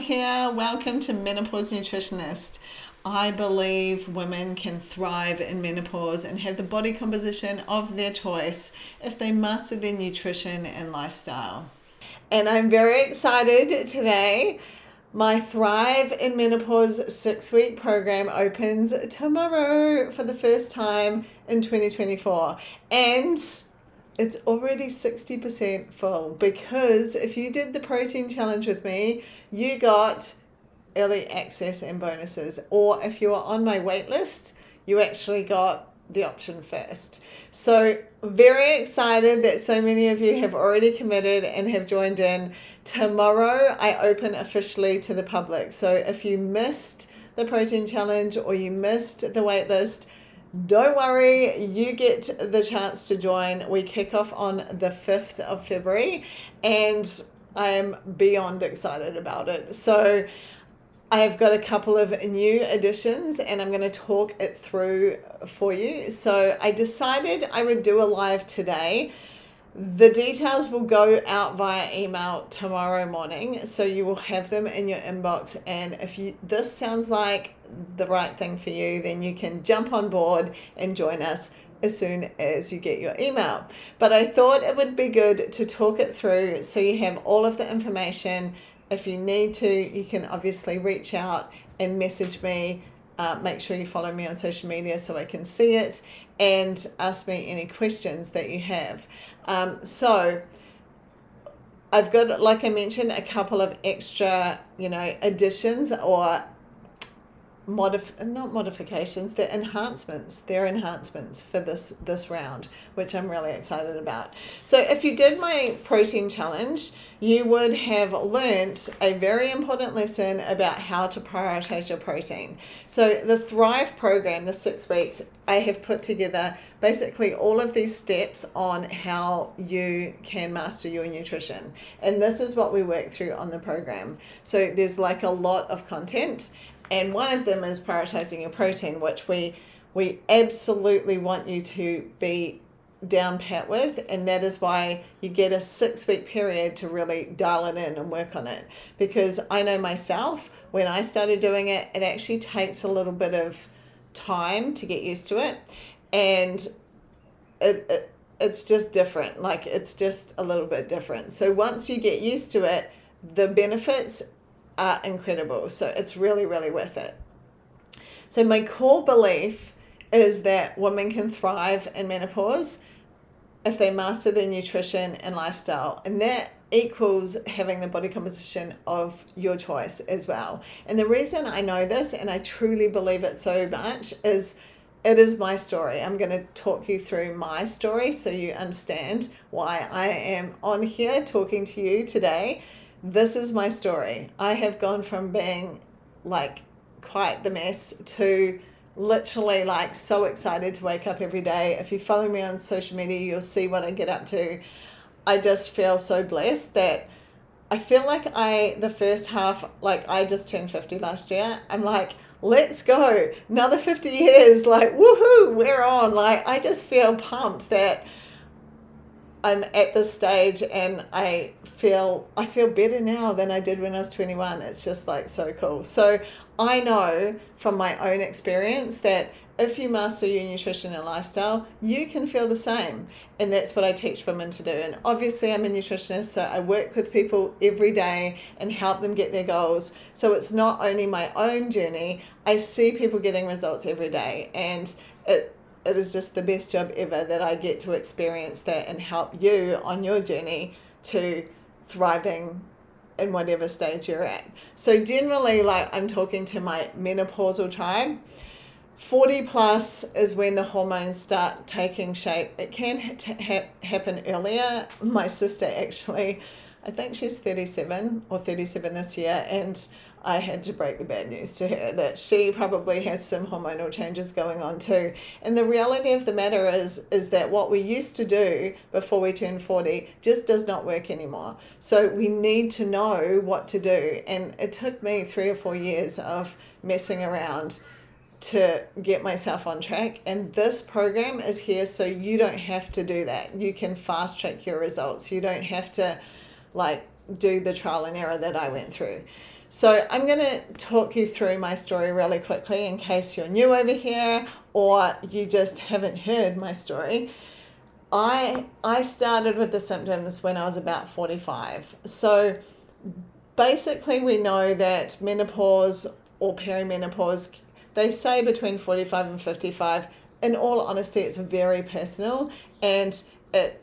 here. Welcome to Menopause Nutritionist. I believe women can thrive in menopause and have the body composition of their choice if they master their nutrition and lifestyle. And I'm very excited today. My Thrive in Menopause six week program opens tomorrow for the first time in 2024. And it's already 60% full because if you did the protein challenge with me, you got early access and bonuses. Or if you were on my wait list, you actually got the option first. So, very excited that so many of you have already committed and have joined in. Tomorrow, I open officially to the public. So, if you missed the protein challenge or you missed the wait list, don't worry, you get the chance to join. We kick off on the 5th of February, and I am beyond excited about it. So, I've got a couple of new additions, and I'm going to talk it through for you. So, I decided I would do a live today the details will go out via email tomorrow morning, so you will have them in your inbox. And if you this sounds like the right thing for you, then you can jump on board and join us as soon as you get your email. But I thought it would be good to talk it through so you have all of the information. If you need to, you can obviously reach out and message me. Uh, make sure you follow me on social media so I can see it and ask me any questions that you have. Um, so I've got, like I mentioned, a couple of extra, you know, additions or modif- not modifications, they're enhancements. They're enhancements for this this round, which I'm really excited about. So if you did my protein challenge, you would have learnt a very important lesson about how to prioritize your protein. So the Thrive program, the six weeks, I have put together basically all of these steps on how you can master your nutrition. And this is what we work through on the program. So there's like a lot of content and one of them is prioritizing your protein, which we we absolutely want you to be down pat with, and that is why you get a six week period to really dial it in and work on it. Because I know myself, when I started doing it, it actually takes a little bit of time to get used to it, and it, it it's just different. Like it's just a little bit different. So once you get used to it, the benefits are incredible. So it's really, really worth it. So, my core belief is that women can thrive in menopause if they master their nutrition and lifestyle. And that equals having the body composition of your choice as well. And the reason I know this and I truly believe it so much is it is my story. I'm going to talk you through my story so you understand why I am on here talking to you today this is my story. I have gone from being like quite the mess to literally like so excited to wake up every day. If you follow me on social media, you'll see what I get up to. I just feel so blessed that I feel like I, the first half, like I just turned 50 last year. I'm like, let's go. Another 50 years. Like, woohoo, we're on. Like, I just feel pumped that I'm at this stage and I feel I feel better now than I did when I was 21. It's just like so cool. So I know from my own experience that if you master your nutrition and lifestyle, you can feel the same. And that's what I teach women to do. And obviously, I'm a nutritionist, so I work with people every day and help them get their goals. So it's not only my own journey, I see people getting results every day. And it, it is just the best job ever that I get to experience that and help you on your journey to thriving in whatever stage you're at. So generally like I'm talking to my menopausal tribe. 40 plus is when the hormones start taking shape. It can ha- ha- happen earlier. My sister actually, I think she's 37 or 37 this year, and I had to break the bad news to her that she probably has some hormonal changes going on too. And the reality of the matter is is that what we used to do before we turned 40 just does not work anymore. So we need to know what to do. And it took me 3 or 4 years of messing around to get myself on track and this program is here so you don't have to do that. You can fast track your results. You don't have to like do the trial and error that I went through. So I'm going to talk you through my story really quickly in case you're new over here or you just haven't heard my story. I I started with the symptoms when I was about 45. So basically we know that menopause or perimenopause they say between 45 and 55 in all honesty it's very personal and it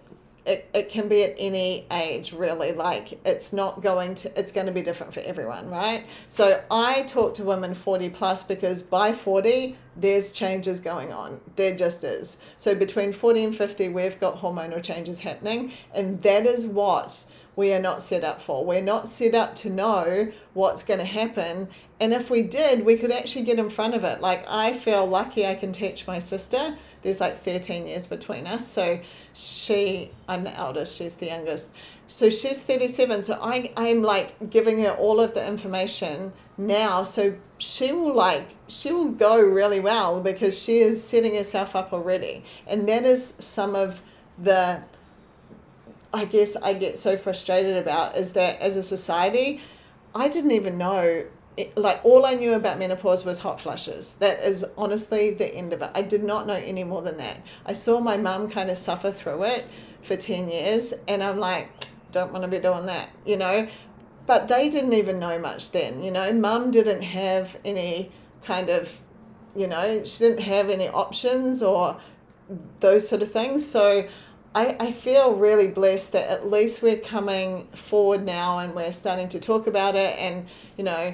it, it can be at any age really like it's not going to it's going to be different for everyone right so i talk to women 40 plus because by 40 there's changes going on there just is so between 40 and 50 we've got hormonal changes happening and that is what we are not set up for. We're not set up to know what's going to happen. And if we did, we could actually get in front of it. Like, I feel lucky I can teach my sister. There's like 13 years between us. So she, I'm the eldest, she's the youngest. So she's 37. So I, I'm like giving her all of the information now. So she will like, she will go really well because she is setting herself up already. And that is some of the I guess I get so frustrated about is that as a society, I didn't even know. It, like all I knew about menopause was hot flushes. That is honestly the end of it. I did not know any more than that. I saw my mum kind of suffer through it for 10 years and I'm like, don't want to be doing that, you know? But they didn't even know much then, you know? Mum didn't have any kind of, you know, she didn't have any options or those sort of things. So I, I feel really blessed that at least we're coming forward now and we're starting to talk about it and you know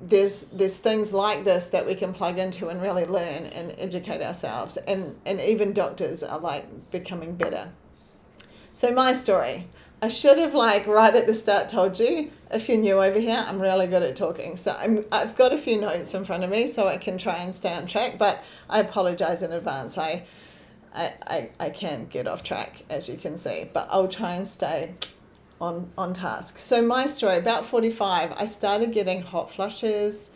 there's there's things like this that we can plug into and really learn and educate ourselves. And and even doctors are like becoming better. So my story. I should have like right at the start told you if you're new over here i'm really good at talking. So I'm, i've got a few notes in front of me so i can try and stay on track but i apologize in advance. I I, I, I can get off track, as you can see, but I'll try and stay on, on task. So, my story about 45, I started getting hot flushes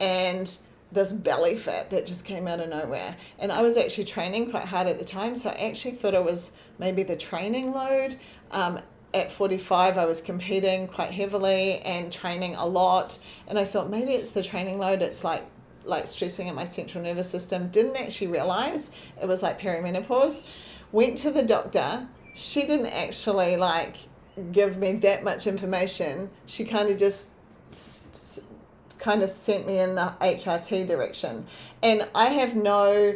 and this belly fat that just came out of nowhere. And I was actually training quite hard at the time, so I actually thought it was maybe the training load. Um, at 45, I was competing quite heavily and training a lot. And I thought maybe it's the training load, it's like like stressing at my central nervous system. Didn't actually realize it was like perimenopause. Went to the doctor. She didn't actually like give me that much information. She kind of just kind of sent me in the HRT direction. And I have no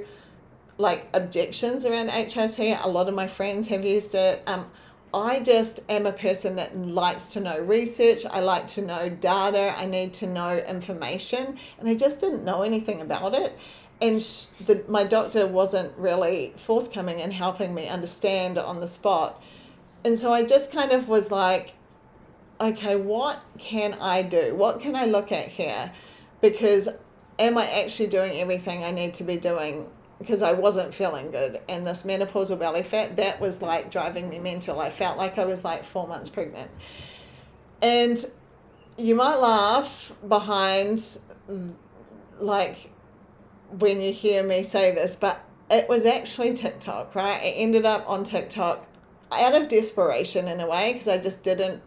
like objections around HRT. A lot of my friends have used it. Um, I just am a person that likes to know research. I like to know data. I need to know information. And I just didn't know anything about it. And sh- the, my doctor wasn't really forthcoming in helping me understand on the spot. And so I just kind of was like, okay, what can I do? What can I look at here? Because am I actually doing everything I need to be doing because I wasn't feeling good. And this menopausal belly fat, that was like driving me mental. I felt like I was like four months pregnant. And you might laugh behind, like, when you hear me say this, but it was actually TikTok, right? It ended up on TikTok out of desperation in a way because I just didn't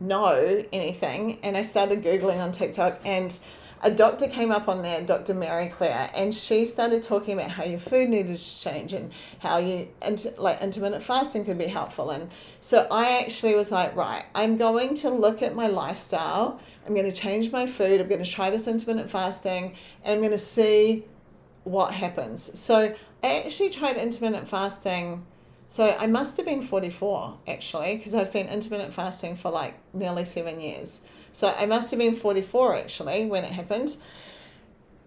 know anything. And I started Googling on TikTok and a doctor came up on there, Dr. Mary Claire, and she started talking about how your food needed to change and how you and like intermittent fasting could be helpful. And so I actually was like, right, I'm going to look at my lifestyle. I'm going to change my food. I'm going to try this intermittent fasting, and I'm going to see what happens. So I actually tried intermittent fasting. So I must have been 44 actually, because I've been intermittent fasting for like nearly seven years. So I must have been 44 actually when it happened.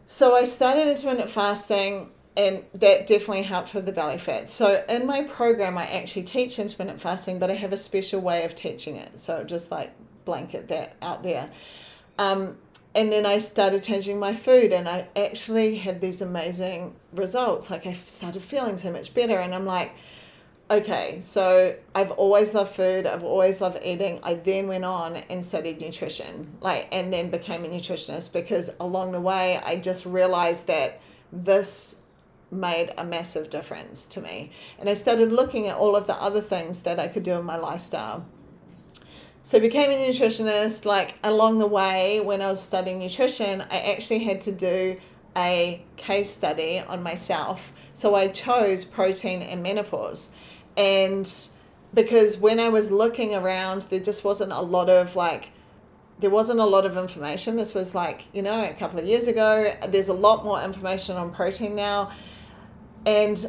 So I started intermittent fasting and that definitely helped with the belly fat. So in my program, I actually teach intermittent fasting, but I have a special way of teaching it. So just like blanket that out there. Um, and then I started changing my food, and I actually had these amazing results. Like I started feeling so much better, and I'm like, okay, so I've always loved food, I've always loved eating. I then went on and studied nutrition, like, and then became a nutritionist because along the way I just realized that this made a massive difference to me. And I started looking at all of the other things that I could do in my lifestyle. so I became a nutritionist. Like along the way, when I was studying nutrition, I actually had to do a case study on myself. So I chose protein and menopause. And because when I was looking around, there just wasn't a lot of like, there wasn't a lot of information. This was like, you know, a couple of years ago. There's a lot more information on protein now. And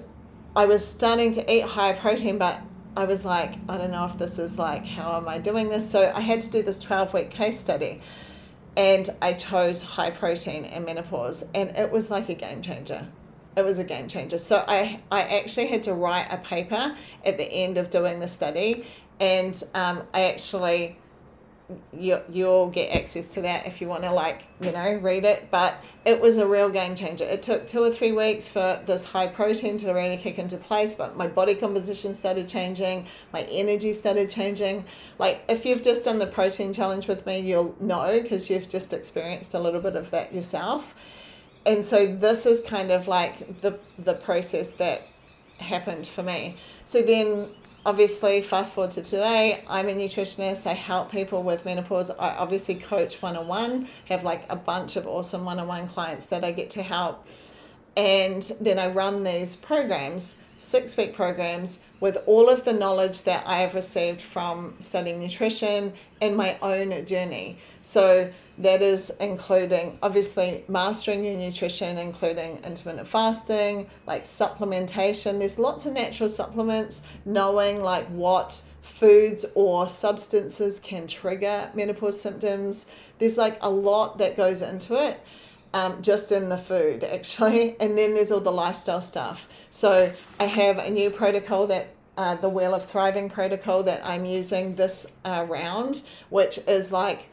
I was starting to eat high protein, but I was like, I don't know if this is like, how am I doing this? So I had to do this 12 week case study and I chose high protein and menopause, and it was like a game changer. It was a game changer. So I, I actually had to write a paper at the end of doing the study, and um, I actually you you'll get access to that if you want to like you know read it but it was a real game changer. It took two or three weeks for this high protein to really kick into place but my body composition started changing my energy started changing. Like if you've just done the protein challenge with me you'll know because you've just experienced a little bit of that yourself and so this is kind of like the the process that happened for me so then obviously, fast forward to today, I'm a nutritionist. I help people with menopause. I obviously coach one on one, have like a bunch of awesome one on one clients that I get to help. And then I run these programs, six week programs, with all of the knowledge that I have received from studying nutrition and my own journey. So, that is including obviously mastering your nutrition, including intermittent fasting, like supplementation. There's lots of natural supplements, knowing like what foods or substances can trigger menopause symptoms. There's like a lot that goes into it. Um, just in the food actually and then there's all the lifestyle stuff so i have a new protocol that uh, the wheel of thriving protocol that i'm using this uh, round which is like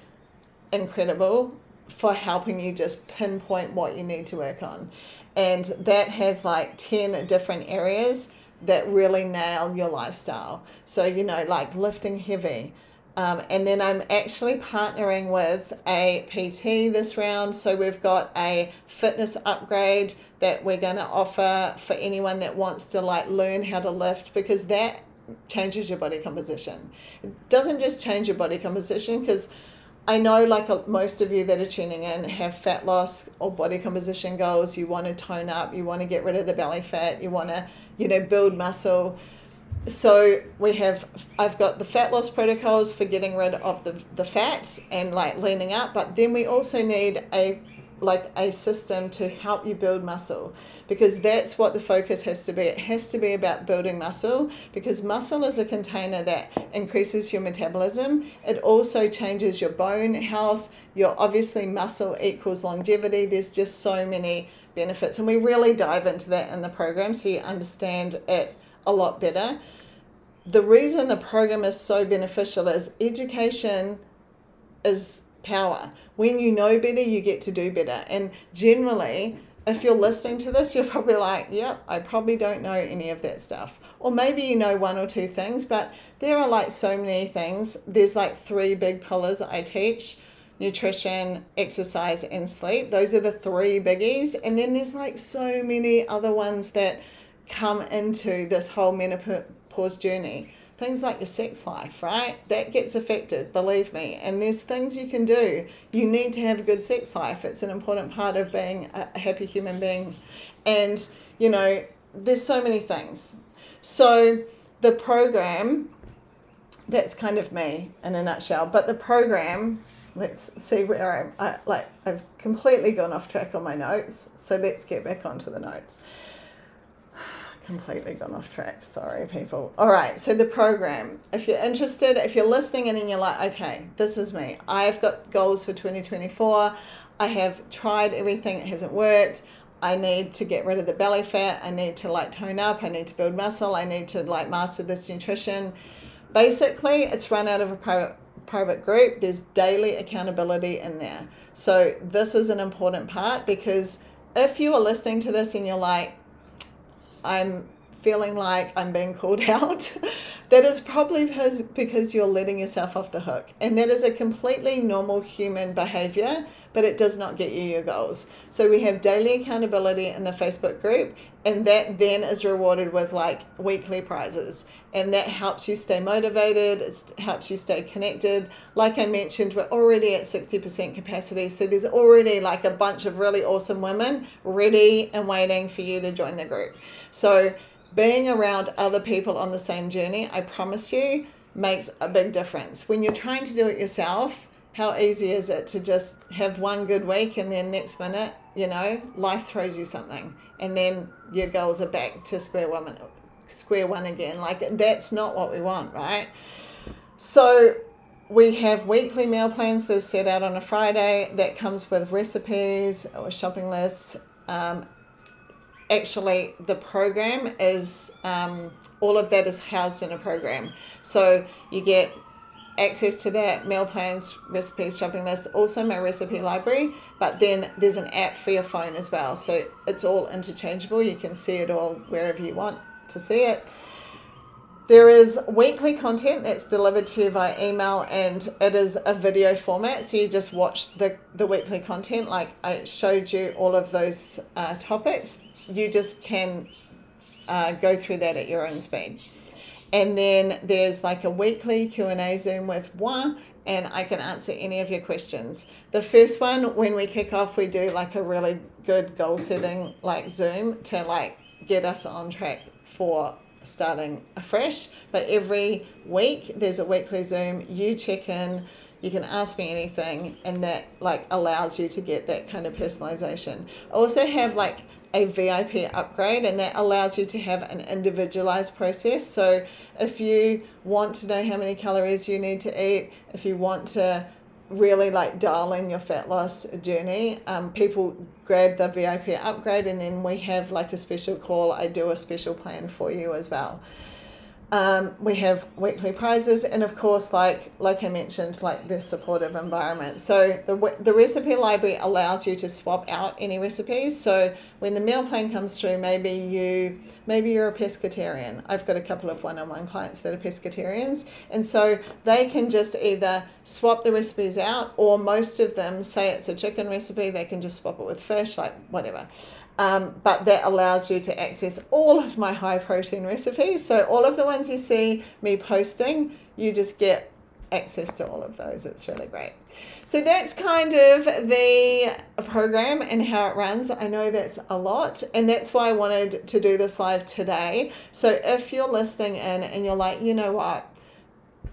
incredible for helping you just pinpoint what you need to work on. And that has like 10 different areas that really nail your lifestyle. So, you know, like lifting heavy. Um, and then I'm actually partnering with a PT this round. So we've got a fitness upgrade that we're going to offer for anyone that wants to like learn how to lift because that changes your body composition. It doesn't just change your body composition because I know, like most of you that are tuning in, have fat loss or body composition goals. You want to tone up, you want to get rid of the belly fat, you want to, you know, build muscle. So we have, I've got the fat loss protocols for getting rid of the, the fat and like leaning up, but then we also need a like a system to help you build muscle because that's what the focus has to be. It has to be about building muscle because muscle is a container that increases your metabolism. It also changes your bone health. Your obviously muscle equals longevity. There's just so many benefits, and we really dive into that in the program so you understand it a lot better. The reason the program is so beneficial is education is power. When you know better, you get to do better. And generally, if you're listening to this, you're probably like, yep, I probably don't know any of that stuff. Or maybe you know one or two things, but there are like so many things. There's like three big pillars I teach nutrition, exercise, and sleep. Those are the three biggies. And then there's like so many other ones that come into this whole menopause journey things like your sex life, right? That gets affected, believe me. And there's things you can do. You need to have a good sex life. It's an important part of being a happy human being. And, you know, there's so many things. So the program, that's kind of me in a nutshell. But the program, let's see where I'm, I, like, I've completely gone off track on my notes. So let's get back onto the notes completely gone off track. Sorry, people. All right, so the program. If you're interested, if you're listening and you're like, okay, this is me. I've got goals for 2024. I have tried everything, it hasn't worked. I need to get rid of the belly fat. I need to like tone up. I need to build muscle. I need to like master this nutrition. Basically, it's run out of a private private group. There's daily accountability in there. So this is an important part because if you are listening to this and you're like, I'm feeling like I'm being called out, that is probably because, because you're letting yourself off the hook. And that is a completely normal human behavior, but it does not get you your goals. So we have daily accountability in the Facebook group, and that then is rewarded with like weekly prizes. And that helps you stay motivated, it helps you stay connected. Like I mentioned, we're already at 60% capacity, so there's already like a bunch of really awesome women ready and waiting for you to join the group. So being around other people on the same journey, I promise you, makes a big difference. When you're trying to do it yourself, how easy is it to just have one good week and then next minute, you know, life throws you something and then your goals are back to square one square one again. Like that's not what we want, right? So we have weekly meal plans that are set out on a Friday that comes with recipes or shopping lists. Um, actually the program is um, all of that is housed in a program. So you get access to that meal plans recipes shopping list also my recipe library but then there's an app for your phone as well. So it's all interchangeable. You can see it all wherever you want to see it. There is weekly content that's delivered to you via email and it is a video format so you just watch the, the weekly content. Like i showed you all of those uh, topics you just can uh, go through that at your own speed. And then there's like a weekly Q&A Zoom with one and I can answer any of your questions. The first one, when we kick off, we do like a really good goal setting like Zoom to like get us on track for starting afresh. But every week there's a weekly Zoom. You check in, you can ask me anything, and that like allows you to get that kind of personalization. I also have like a VIP upgrade, and that allows you to have an individualized process. So, if you want to know how many calories you need to eat, if you want to really like dial in your fat loss journey, um, people grab the VIP upgrade, and then we have like a special call. I do a special plan for you as well. Um, we have weekly prizes, and of course, like like I mentioned, like the supportive environment. So the the recipe library allows you to swap out any recipes. So when the meal plan comes through, maybe you maybe you're a pescatarian. I've got a couple of one-on-one clients that are pescatarians, and so they can just either swap the recipes out, or most of them say it's a chicken recipe, they can just swap it with fish, like whatever. Um, but that allows you to access all of my high protein recipes. So, all of the ones you see me posting, you just get access to all of those. It's really great. So, that's kind of the program and how it runs. I know that's a lot, and that's why I wanted to do this live today. So, if you're listening in and you're like, you know what,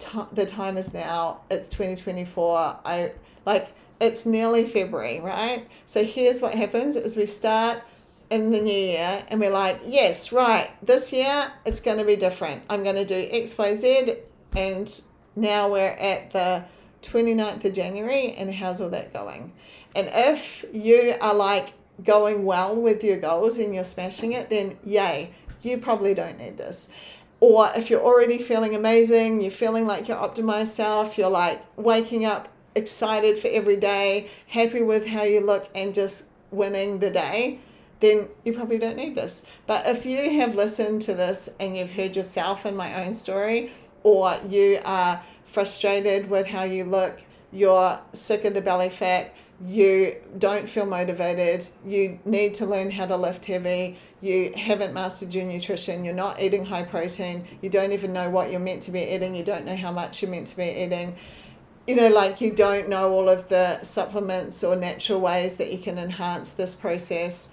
T- the time is now, it's 2024, I like it's nearly February, right? So here's what happens is we start in the new year and we're like, yes, right, this year it's going to be different. I'm going to do X, Y, Z. And now we're at the 29th of January. And how's all that going? And if you are like going well with your goals and you're smashing it, then yay, you probably don't need this. Or if you're already feeling amazing, you're feeling like your optimized self, you're like waking up excited for every day, happy with how you look, and just winning the day then you probably don't need this. But if you have listened to this and you've heard yourself in my own story, or you are frustrated with how you look, you're sick of the belly fat, you don't feel motivated, you need to learn how to lift heavy, you haven't mastered your nutrition, you're not eating high protein, you don't even know what you're meant to be eating, you don't know how much you're meant to be eating. You know, like you don't know all of the supplements or natural ways that you can enhance this process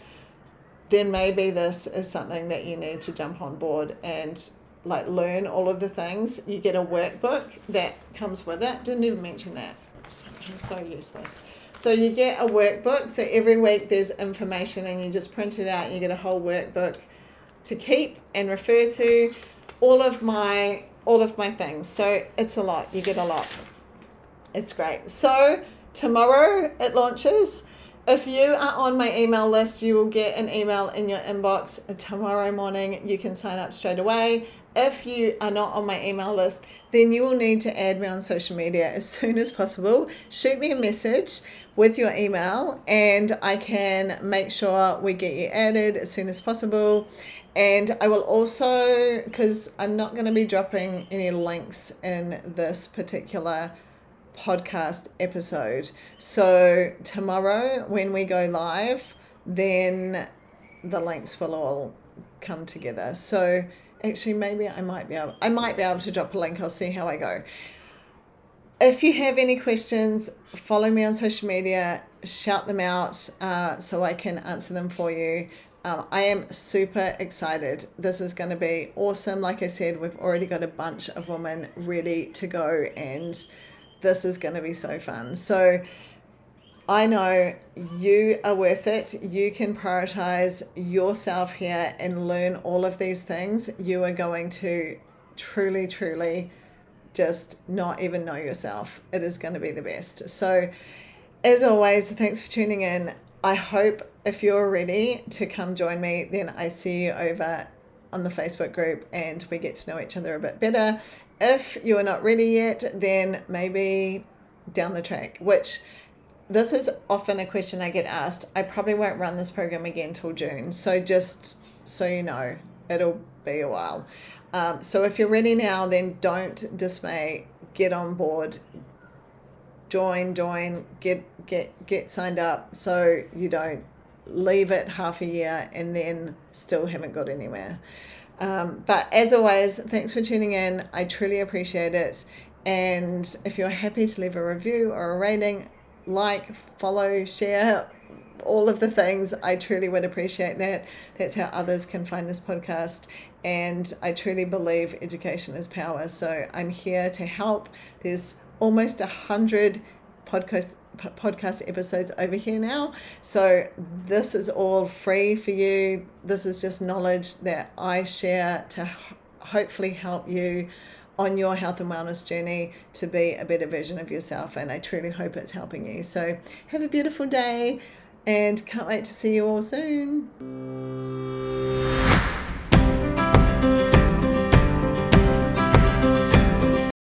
then maybe this is something that you need to jump on board and like learn all of the things. You get a workbook that comes with it. Didn't even mention that. I'm so useless. So you get a workbook. So every week there's information and you just print it out. You get a whole workbook to keep and refer to all of my all of my things. So it's a lot. You get a lot. It's great. So tomorrow it launches. If you are on my email list, you will get an email in your inbox tomorrow morning. You can sign up straight away. If you are not on my email list, then you will need to add me on social media as soon as possible. Shoot me a message with your email, and I can make sure we get you added as soon as possible. And I will also, because I'm not going to be dropping any links in this particular podcast episode. So tomorrow, when we go live, then the links will all come together. So actually, maybe I might be able, I might be able to drop a link. I'll see how I go. If you have any questions, follow me on social media, shout them out uh, so I can answer them for you. Um, I am super excited. This is going to be awesome. Like I said, we've already got a bunch of women ready to go, and this is going to be so fun. So, I know you are worth it. You can prioritize yourself here and learn all of these things. You are going to truly, truly just not even know yourself. It is going to be the best. So, as always, thanks for tuning in. I hope if you're ready to come join me, then I see you over on the Facebook group and we get to know each other a bit better. If you are not ready yet, then maybe down the track, which this is often a question I get asked. I probably won't run this program again till June. So just so you know, it'll be a while. Um, so if you're ready now, then don't dismay. Get on board. Join, join, get get get signed up so you don't leave it half a year and then still haven't got anywhere. Um, but as always, thanks for tuning in. I truly appreciate it. And if you're happy to leave a review or a rating, like, follow, share, all of the things. I truly would appreciate that. That's how others can find this podcast. And I truly believe education is power. So I'm here to help. There's almost a hundred podcast podcast episodes over here now. So this is all free for you. This is just knowledge that I share to hopefully help you on your health and wellness journey to be a better version of yourself. And I truly hope it's helping you. So have a beautiful day and can't wait to see you all soon.